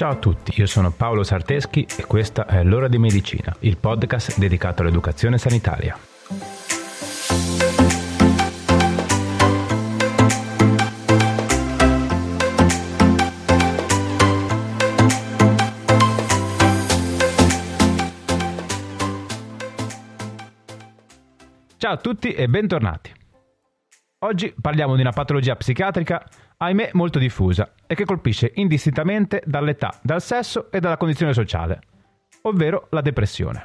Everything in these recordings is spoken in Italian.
Ciao a tutti, io sono Paolo Sarteschi e questa è L'ora di medicina, il podcast dedicato all'educazione sanitaria. Ciao a tutti e bentornati. Oggi parliamo di una patologia psichiatrica, ahimè, molto diffusa e che colpisce indistintamente dall'età, dal sesso e dalla condizione sociale, ovvero la depressione.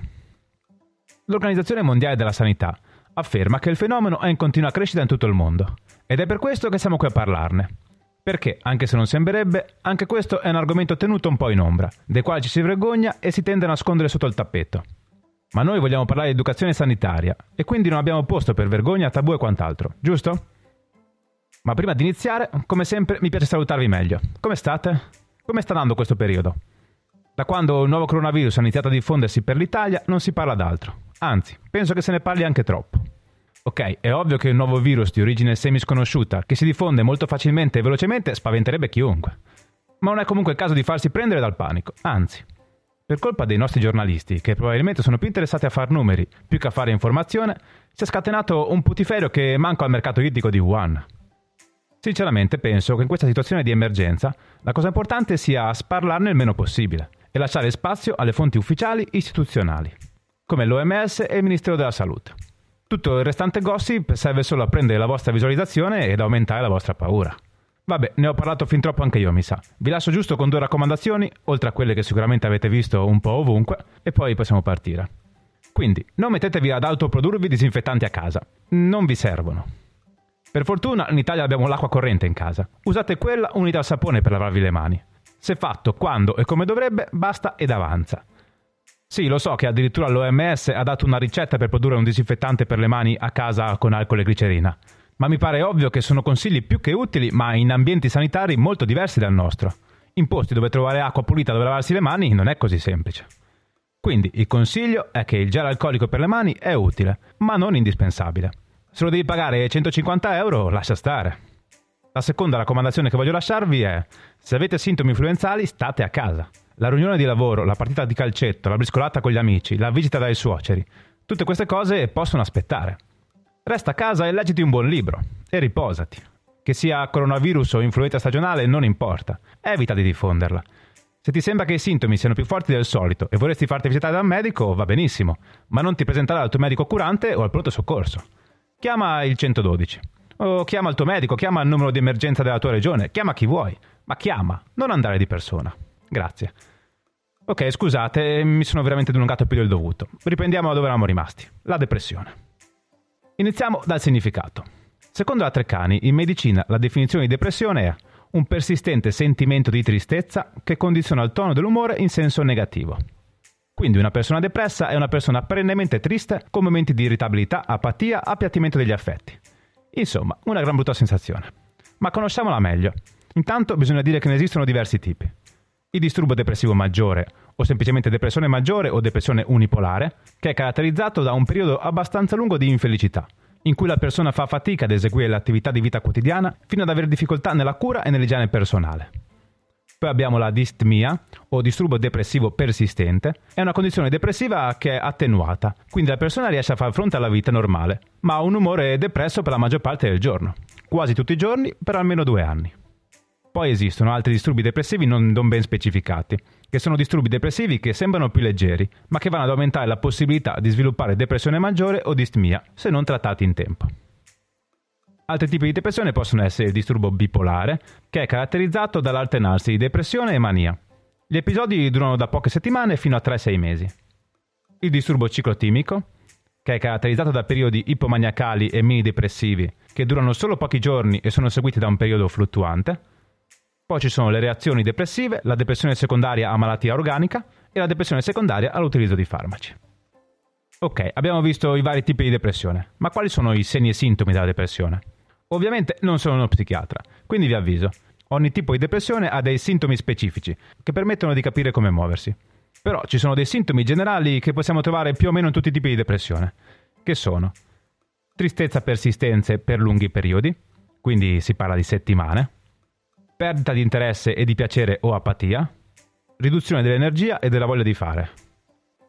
L'Organizzazione Mondiale della Sanità afferma che il fenomeno è in continua crescita in tutto il mondo ed è per questo che siamo qui a parlarne. Perché, anche se non sembrerebbe, anche questo è un argomento tenuto un po' in ombra, del quale ci si vergogna e si tende a nascondere sotto il tappeto. Ma noi vogliamo parlare di educazione sanitaria e quindi non abbiamo posto per vergogna, tabù e quant'altro, giusto? Ma prima di iniziare, come sempre, mi piace salutarvi meglio. Come state? Come sta andando questo periodo? Da quando il nuovo coronavirus ha iniziato a diffondersi per l'Italia non si parla d'altro. Anzi, penso che se ne parli anche troppo. Ok, è ovvio che un nuovo virus di origine semi-sconosciuta, che si diffonde molto facilmente e velocemente, spaventerebbe chiunque. Ma non è comunque il caso di farsi prendere dal panico, anzi. Per colpa dei nostri giornalisti, che probabilmente sono più interessati a far numeri più che a fare informazione, si è scatenato un putiferio che manca al mercato ittico di Wuhan. Sinceramente penso che in questa situazione di emergenza la cosa importante sia sparlarne il meno possibile e lasciare spazio alle fonti ufficiali istituzionali, come l'OMS e il Ministero della Salute. Tutto il restante gossip serve solo a prendere la vostra visualizzazione ed aumentare la vostra paura. Vabbè, ne ho parlato fin troppo anche io, mi sa. Vi lascio giusto con due raccomandazioni, oltre a quelle che sicuramente avete visto un po' ovunque, e poi possiamo partire. Quindi, non mettetevi ad autoprodurvi disinfettanti a casa. Non vi servono. Per fortuna in Italia abbiamo l'acqua corrente in casa. Usate quella unita al sapone per lavarvi le mani. Se fatto quando e come dovrebbe, basta ed avanza. Sì, lo so che addirittura l'OMS ha dato una ricetta per produrre un disinfettante per le mani a casa con alcol e glicerina ma mi pare ovvio che sono consigli più che utili, ma in ambienti sanitari molto diversi dal nostro. In posti dove trovare acqua pulita dove lavarsi le mani non è così semplice. Quindi il consiglio è che il gel alcolico per le mani è utile, ma non indispensabile. Se lo devi pagare 150 euro, lascia stare. La seconda raccomandazione che voglio lasciarvi è: se avete sintomi influenzali, state a casa. La riunione di lavoro, la partita di calcetto, la briscolata con gli amici, la visita dai suoceri, tutte queste cose possono aspettare. Resta a casa e leggiti un buon libro e riposati. Che sia coronavirus o influenza stagionale non importa, evita di diffonderla. Se ti sembra che i sintomi siano più forti del solito e vorresti farti visitare dal medico, va benissimo, ma non ti presentare al tuo medico curante o al pronto soccorso. Chiama il 112. O chiama il tuo medico, chiama il numero di emergenza della tua regione, chiama chi vuoi, ma chiama, non andare di persona. Grazie. Ok, scusate, mi sono veramente dilungato più del dovuto. Riprendiamo da dove eravamo rimasti. La depressione. Iniziamo dal significato. Secondo la Treccani, in medicina la definizione di depressione è un persistente sentimento di tristezza che condiziona il tono dell'umore in senso negativo. Quindi una persona depressa è una persona perennemente triste con momenti di irritabilità, apatia, appiattimento degli affetti. Insomma, una gran brutta sensazione. Ma conosciamola meglio. Intanto bisogna dire che ne esistono diversi tipi. Il disturbo depressivo maggiore o semplicemente depressione maggiore o depressione unipolare, che è caratterizzato da un periodo abbastanza lungo di infelicità, in cui la persona fa fatica ad eseguire l'attività di vita quotidiana fino ad avere difficoltà nella cura e nell'igiene personale. Poi abbiamo la distmia, o disturbo depressivo persistente, è una condizione depressiva che è attenuata, quindi la persona riesce a far fronte alla vita normale, ma ha un umore depresso per la maggior parte del giorno, quasi tutti i giorni per almeno due anni. Poi esistono altri disturbi depressivi non, non ben specificati, che sono disturbi depressivi che sembrano più leggeri, ma che vanno ad aumentare la possibilità di sviluppare depressione maggiore o distmia, se non trattati in tempo. Altri tipi di depressione possono essere il disturbo bipolare, che è caratterizzato dall'alternarsi di depressione e mania. Gli episodi durano da poche settimane fino a 3-6 mesi. Il disturbo ciclotimico, che è caratterizzato da periodi ipomaniacali e mini depressivi, che durano solo pochi giorni e sono seguiti da un periodo fluttuante. Poi ci sono le reazioni depressive, la depressione secondaria a malattia organica e la depressione secondaria all'utilizzo di farmaci. Ok, abbiamo visto i vari tipi di depressione, ma quali sono i segni e sintomi della depressione? Ovviamente non sono uno psichiatra, quindi vi avviso, ogni tipo di depressione ha dei sintomi specifici che permettono di capire come muoversi. Però ci sono dei sintomi generali che possiamo trovare più o meno in tutti i tipi di depressione, che sono tristezza persistente per lunghi periodi, quindi si parla di settimane, perdita di interesse e di piacere o apatia, riduzione dell'energia e della voglia di fare,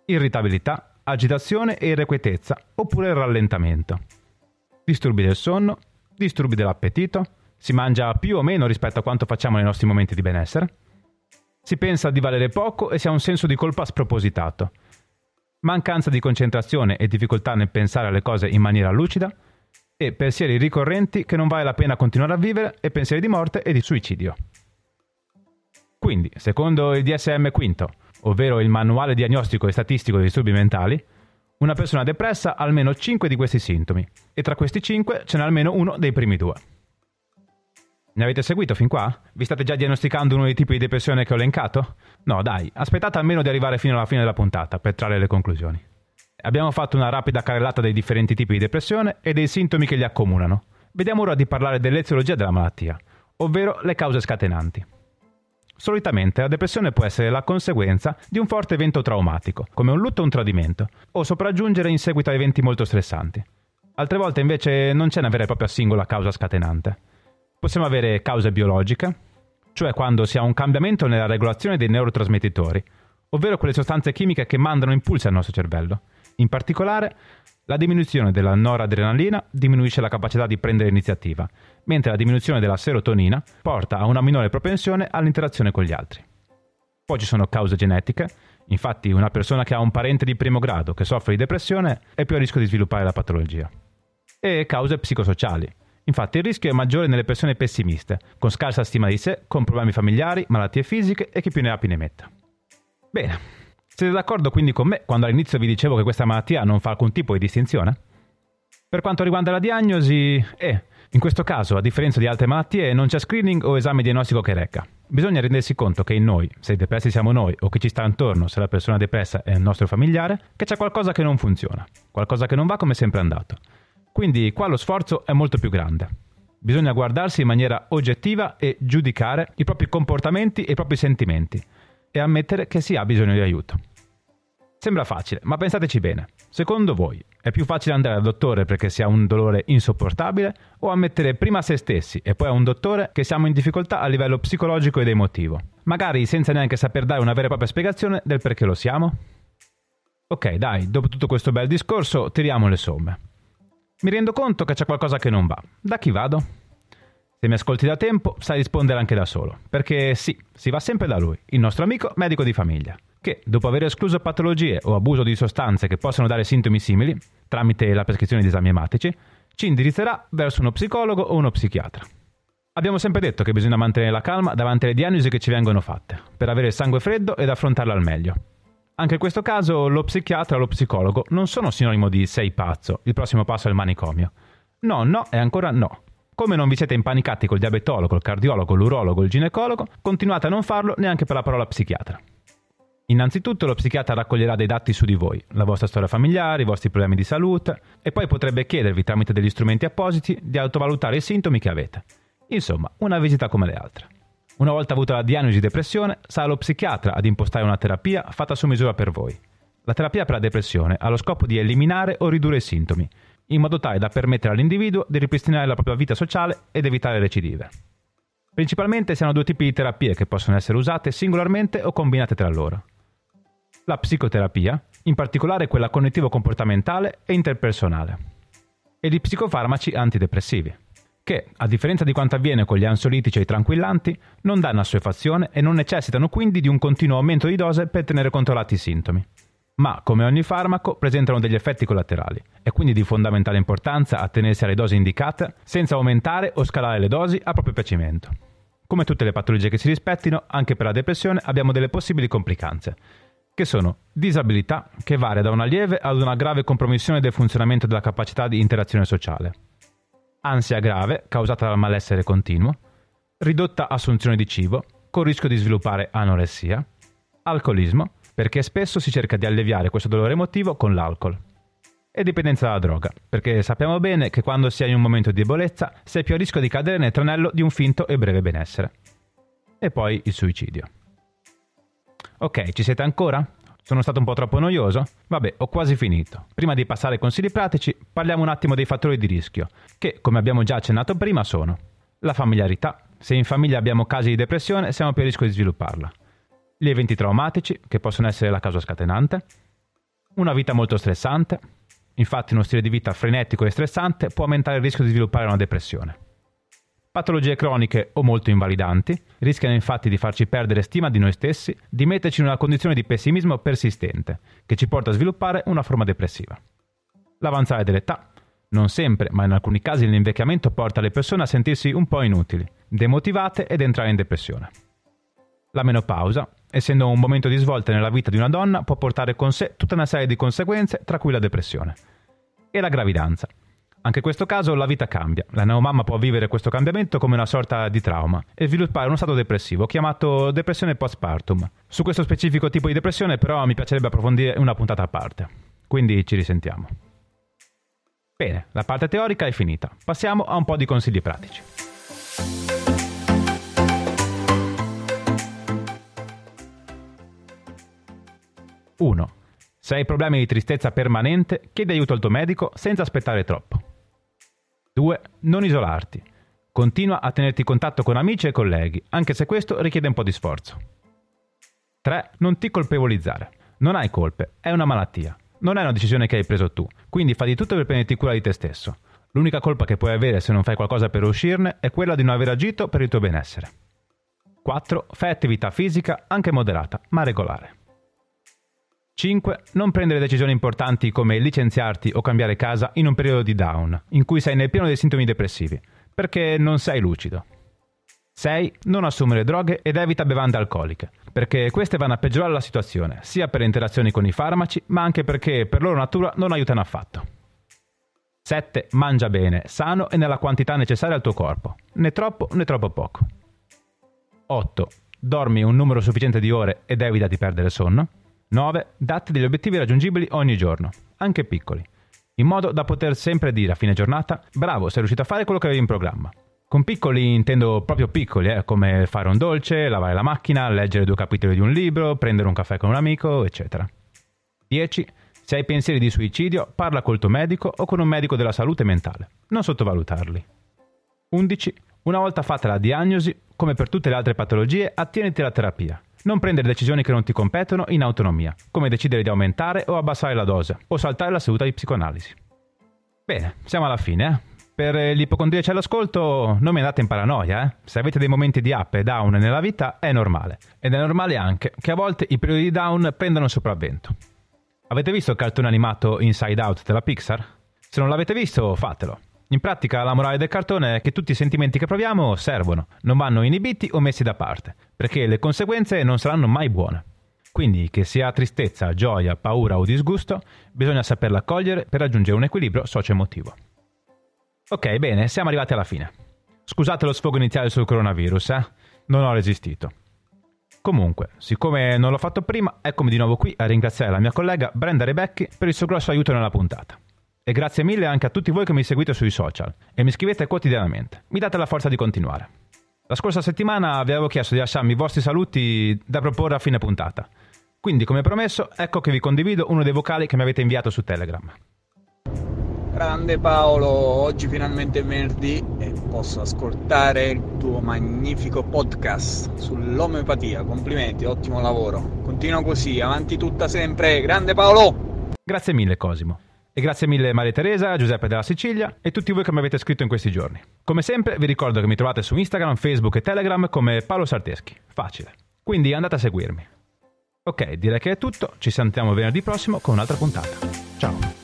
irritabilità, agitazione e irrequietezza oppure rallentamento, disturbi del sonno, disturbi dell'appetito, si mangia più o meno rispetto a quanto facciamo nei nostri momenti di benessere, si pensa di valere poco e si ha un senso di colpa spropositato, mancanza di concentrazione e difficoltà nel pensare alle cose in maniera lucida, e pensieri ricorrenti che non vale la pena continuare a vivere e pensieri di morte e di suicidio. Quindi, secondo il DSM V, ovvero il Manuale Diagnostico e Statistico dei Disturbi Mentali, una persona depressa ha almeno 5 di questi sintomi e tra questi 5 ce n'è almeno uno dei primi due. Ne avete seguito fin qua? Vi state già diagnosticando uno dei tipi di depressione che ho elencato? No, dai, aspettate almeno di arrivare fino alla fine della puntata per trarre le conclusioni. Abbiamo fatto una rapida carrellata dei differenti tipi di depressione e dei sintomi che li accomunano. Vediamo ora di parlare dell'eziologia della malattia, ovvero le cause scatenanti. Solitamente la depressione può essere la conseguenza di un forte evento traumatico, come un lutto o un tradimento, o sopraggiungere in seguito a eventi molto stressanti. Altre volte invece non c'è una vera e propria singola causa scatenante. Possiamo avere cause biologiche, cioè quando si ha un cambiamento nella regolazione dei neurotrasmettitori, ovvero quelle sostanze chimiche che mandano impulsi al nostro cervello. In particolare, la diminuzione della noradrenalina diminuisce la capacità di prendere iniziativa, mentre la diminuzione della serotonina porta a una minore propensione all'interazione con gli altri. Poi ci sono cause genetiche, infatti una persona che ha un parente di primo grado che soffre di depressione è più a rischio di sviluppare la patologia. E cause psicosociali. Infatti il rischio è maggiore nelle persone pessimiste, con scarsa stima di sé, con problemi familiari, malattie fisiche e chi più ne ha più ne metta. Bene, siete d'accordo quindi con me quando all'inizio vi dicevo che questa malattia non fa alcun tipo di distinzione? Per quanto riguarda la diagnosi, eh, in questo caso, a differenza di altre malattie, non c'è screening o esame diagnostico che recca. Bisogna rendersi conto che in noi, se i depressi siamo noi o chi ci sta intorno, se la persona depressa è il nostro familiare, che c'è qualcosa che non funziona, qualcosa che non va come sempre andato. Quindi qua lo sforzo è molto più grande. Bisogna guardarsi in maniera oggettiva e giudicare i propri comportamenti e i propri sentimenti e ammettere che si ha bisogno di aiuto. Sembra facile, ma pensateci bene. Secondo voi è più facile andare al dottore perché si ha un dolore insopportabile o ammettere prima a se stessi e poi a un dottore che siamo in difficoltà a livello psicologico ed emotivo? Magari senza neanche saper dare una vera e propria spiegazione del perché lo siamo? Ok, dai, dopo tutto questo bel discorso, tiriamo le somme. Mi rendo conto che c'è qualcosa che non va. Da chi vado? Se mi ascolti da tempo, sai rispondere anche da solo. Perché sì, si va sempre da lui, il nostro amico medico di famiglia, che, dopo aver escluso patologie o abuso di sostanze che possono dare sintomi simili, tramite la prescrizione di esami ematici, ci indirizzerà verso uno psicologo o uno psichiatra. Abbiamo sempre detto che bisogna mantenere la calma davanti alle diagnosi che ci vengono fatte, per avere il sangue freddo ed affrontarla al meglio. Anche in questo caso lo psichiatra o lo psicologo non sono sinonimo di sei pazzo, il prossimo passo è il manicomio. No, no e ancora no. Come non vi siete impanicati col diabetologo, il cardiologo, l'urologo, il ginecologo, continuate a non farlo neanche per la parola psichiatra. Innanzitutto lo psichiatra raccoglierà dei dati su di voi, la vostra storia familiare, i vostri problemi di salute e poi potrebbe chiedervi tramite degli strumenti appositi di autovalutare i sintomi che avete. Insomma, una visita come le altre. Una volta avuta la diagnosi di depressione, sarà lo psichiatra ad impostare una terapia fatta su misura per voi. La terapia per la depressione ha lo scopo di eliminare o ridurre i sintomi, in modo tale da permettere all'individuo di ripristinare la propria vita sociale ed evitare recidive. Principalmente si hanno due tipi di terapie che possono essere usate singolarmente o combinate tra loro. La psicoterapia, in particolare quella cognitivo-comportamentale e interpersonale, e gli psicofarmaci antidepressivi, che, a differenza di quanto avviene con gli ansiolitici e i tranquillanti, non danno assuefazione e non necessitano quindi di un continuo aumento di dose per tenere controllati i sintomi ma come ogni farmaco presentano degli effetti collaterali. È quindi di fondamentale importanza attenersi alle dosi indicate senza aumentare o scalare le dosi a proprio piacimento. Come tutte le patologie che si rispettino, anche per la depressione abbiamo delle possibili complicanze, che sono disabilità, che varia da una lieve ad una grave compromissione del funzionamento della capacità di interazione sociale, ansia grave causata dal malessere continuo, ridotta assunzione di cibo, con rischio di sviluppare anoressia, alcolismo, perché spesso si cerca di alleviare questo dolore emotivo con l'alcol. E dipendenza dalla droga, perché sappiamo bene che quando si è in un momento di debolezza si è più a rischio di cadere nel tranello di un finto e breve benessere. E poi il suicidio. Ok, ci siete ancora? Sono stato un po' troppo noioso? Vabbè, ho quasi finito. Prima di passare ai consigli pratici, parliamo un attimo dei fattori di rischio, che, come abbiamo già accennato prima, sono la familiarità. Se in famiglia abbiamo casi di depressione, siamo più a rischio di svilupparla gli eventi traumatici, che possono essere la causa scatenante, una vita molto stressante, infatti uno stile di vita frenetico e stressante può aumentare il rischio di sviluppare una depressione. Patologie croniche o molto invalidanti rischiano infatti di farci perdere stima di noi stessi, di metterci in una condizione di pessimismo persistente, che ci porta a sviluppare una forma depressiva. L'avanzare dell'età, non sempre, ma in alcuni casi l'invecchiamento porta le persone a sentirsi un po' inutili, demotivate ed entrare in depressione. La menopausa, essendo un momento di svolta nella vita di una donna, può portare con sé tutta una serie di conseguenze, tra cui la depressione. E la gravidanza, anche in questo caso la vita cambia. La neomamma può vivere questo cambiamento come una sorta di trauma e sviluppare uno stato depressivo chiamato depressione postpartum. Su questo specifico tipo di depressione però mi piacerebbe approfondire una puntata a parte. Quindi ci risentiamo. Bene, la parte teorica è finita. Passiamo a un po' di consigli pratici. Uno. Se hai problemi di tristezza permanente, chiedi aiuto al tuo medico senza aspettare troppo. 2. Non isolarti. Continua a tenerti in contatto con amici e colleghi, anche se questo richiede un po' di sforzo. 3. Non ti colpevolizzare. Non hai colpe, è una malattia. Non è una decisione che hai preso tu, quindi fai di tutto per prenderti cura di te stesso. L'unica colpa che puoi avere se non fai qualcosa per uscirne è quella di non aver agito per il tuo benessere. 4. Fai attività fisica anche moderata, ma regolare. 5. Non prendere decisioni importanti come licenziarti o cambiare casa in un periodo di down, in cui sei nel pieno dei sintomi depressivi, perché non sei lucido. 6. Non assumere droghe ed evita bevande alcoliche, perché queste vanno a peggiorare la situazione, sia per interazioni con i farmaci, ma anche perché per loro natura non aiutano affatto. 7. Mangia bene, sano e nella quantità necessaria al tuo corpo, né troppo né troppo poco. 8. Dormi un numero sufficiente di ore ed evita di perdere sonno. 9. Datti degli obiettivi raggiungibili ogni giorno, anche piccoli, in modo da poter sempre dire a fine giornata bravo, sei riuscito a fare quello che avevi in programma. Con piccoli intendo proprio piccoli, eh, come fare un dolce, lavare la macchina, leggere due capitoli di un libro, prendere un caffè con un amico, eccetera. 10. Se hai pensieri di suicidio, parla col tuo medico o con un medico della salute mentale. Non sottovalutarli. 11. Una volta fatta la diagnosi, come per tutte le altre patologie, attieniti alla terapia. Non prendere decisioni che non ti competono in autonomia, come decidere di aumentare o abbassare la dose, o saltare la seduta di psicoanalisi. Bene, siamo alla fine, eh? Per l'ipocondriaci all'ascolto non mi andate in paranoia, eh? Se avete dei momenti di up e down nella vita è normale. Ed è normale anche che a volte i periodi di down prendano sopravvento. Avete visto il cartone animato Inside Out della Pixar? Se non l'avete visto, fatelo. In pratica la morale del cartone è che tutti i sentimenti che proviamo servono, non vanno inibiti o messi da parte, perché le conseguenze non saranno mai buone. Quindi, che sia tristezza, gioia, paura o disgusto, bisogna saperla accogliere per raggiungere un equilibrio socio-emotivo. Ok, bene, siamo arrivati alla fine. Scusate lo sfogo iniziale sul coronavirus, eh? Non ho resistito. Comunque, siccome non l'ho fatto prima, eccomi di nuovo qui a ringraziare la mia collega Brenda Rebecchi per il suo grosso aiuto nella puntata. E grazie mille anche a tutti voi che mi seguite sui social e mi scrivete quotidianamente. Mi date la forza di continuare. La scorsa settimana vi avevo chiesto di lasciarmi i vostri saluti da proporre a fine puntata. Quindi, come promesso, ecco che vi condivido uno dei vocali che mi avete inviato su Telegram. Grande Paolo, oggi finalmente è venerdì e posso ascoltare il tuo magnifico podcast sull'omeopatia. Complimenti, ottimo lavoro. Continua così, avanti tutta sempre. Grande Paolo! Grazie mille Cosimo. E grazie mille Maria Teresa, Giuseppe della Sicilia e tutti voi che mi avete scritto in questi giorni. Come sempre vi ricordo che mi trovate su Instagram, Facebook e Telegram come Paolo Sarteschi. Facile. Quindi andate a seguirmi. Ok, direi che è tutto. Ci sentiamo venerdì prossimo con un'altra puntata. Ciao.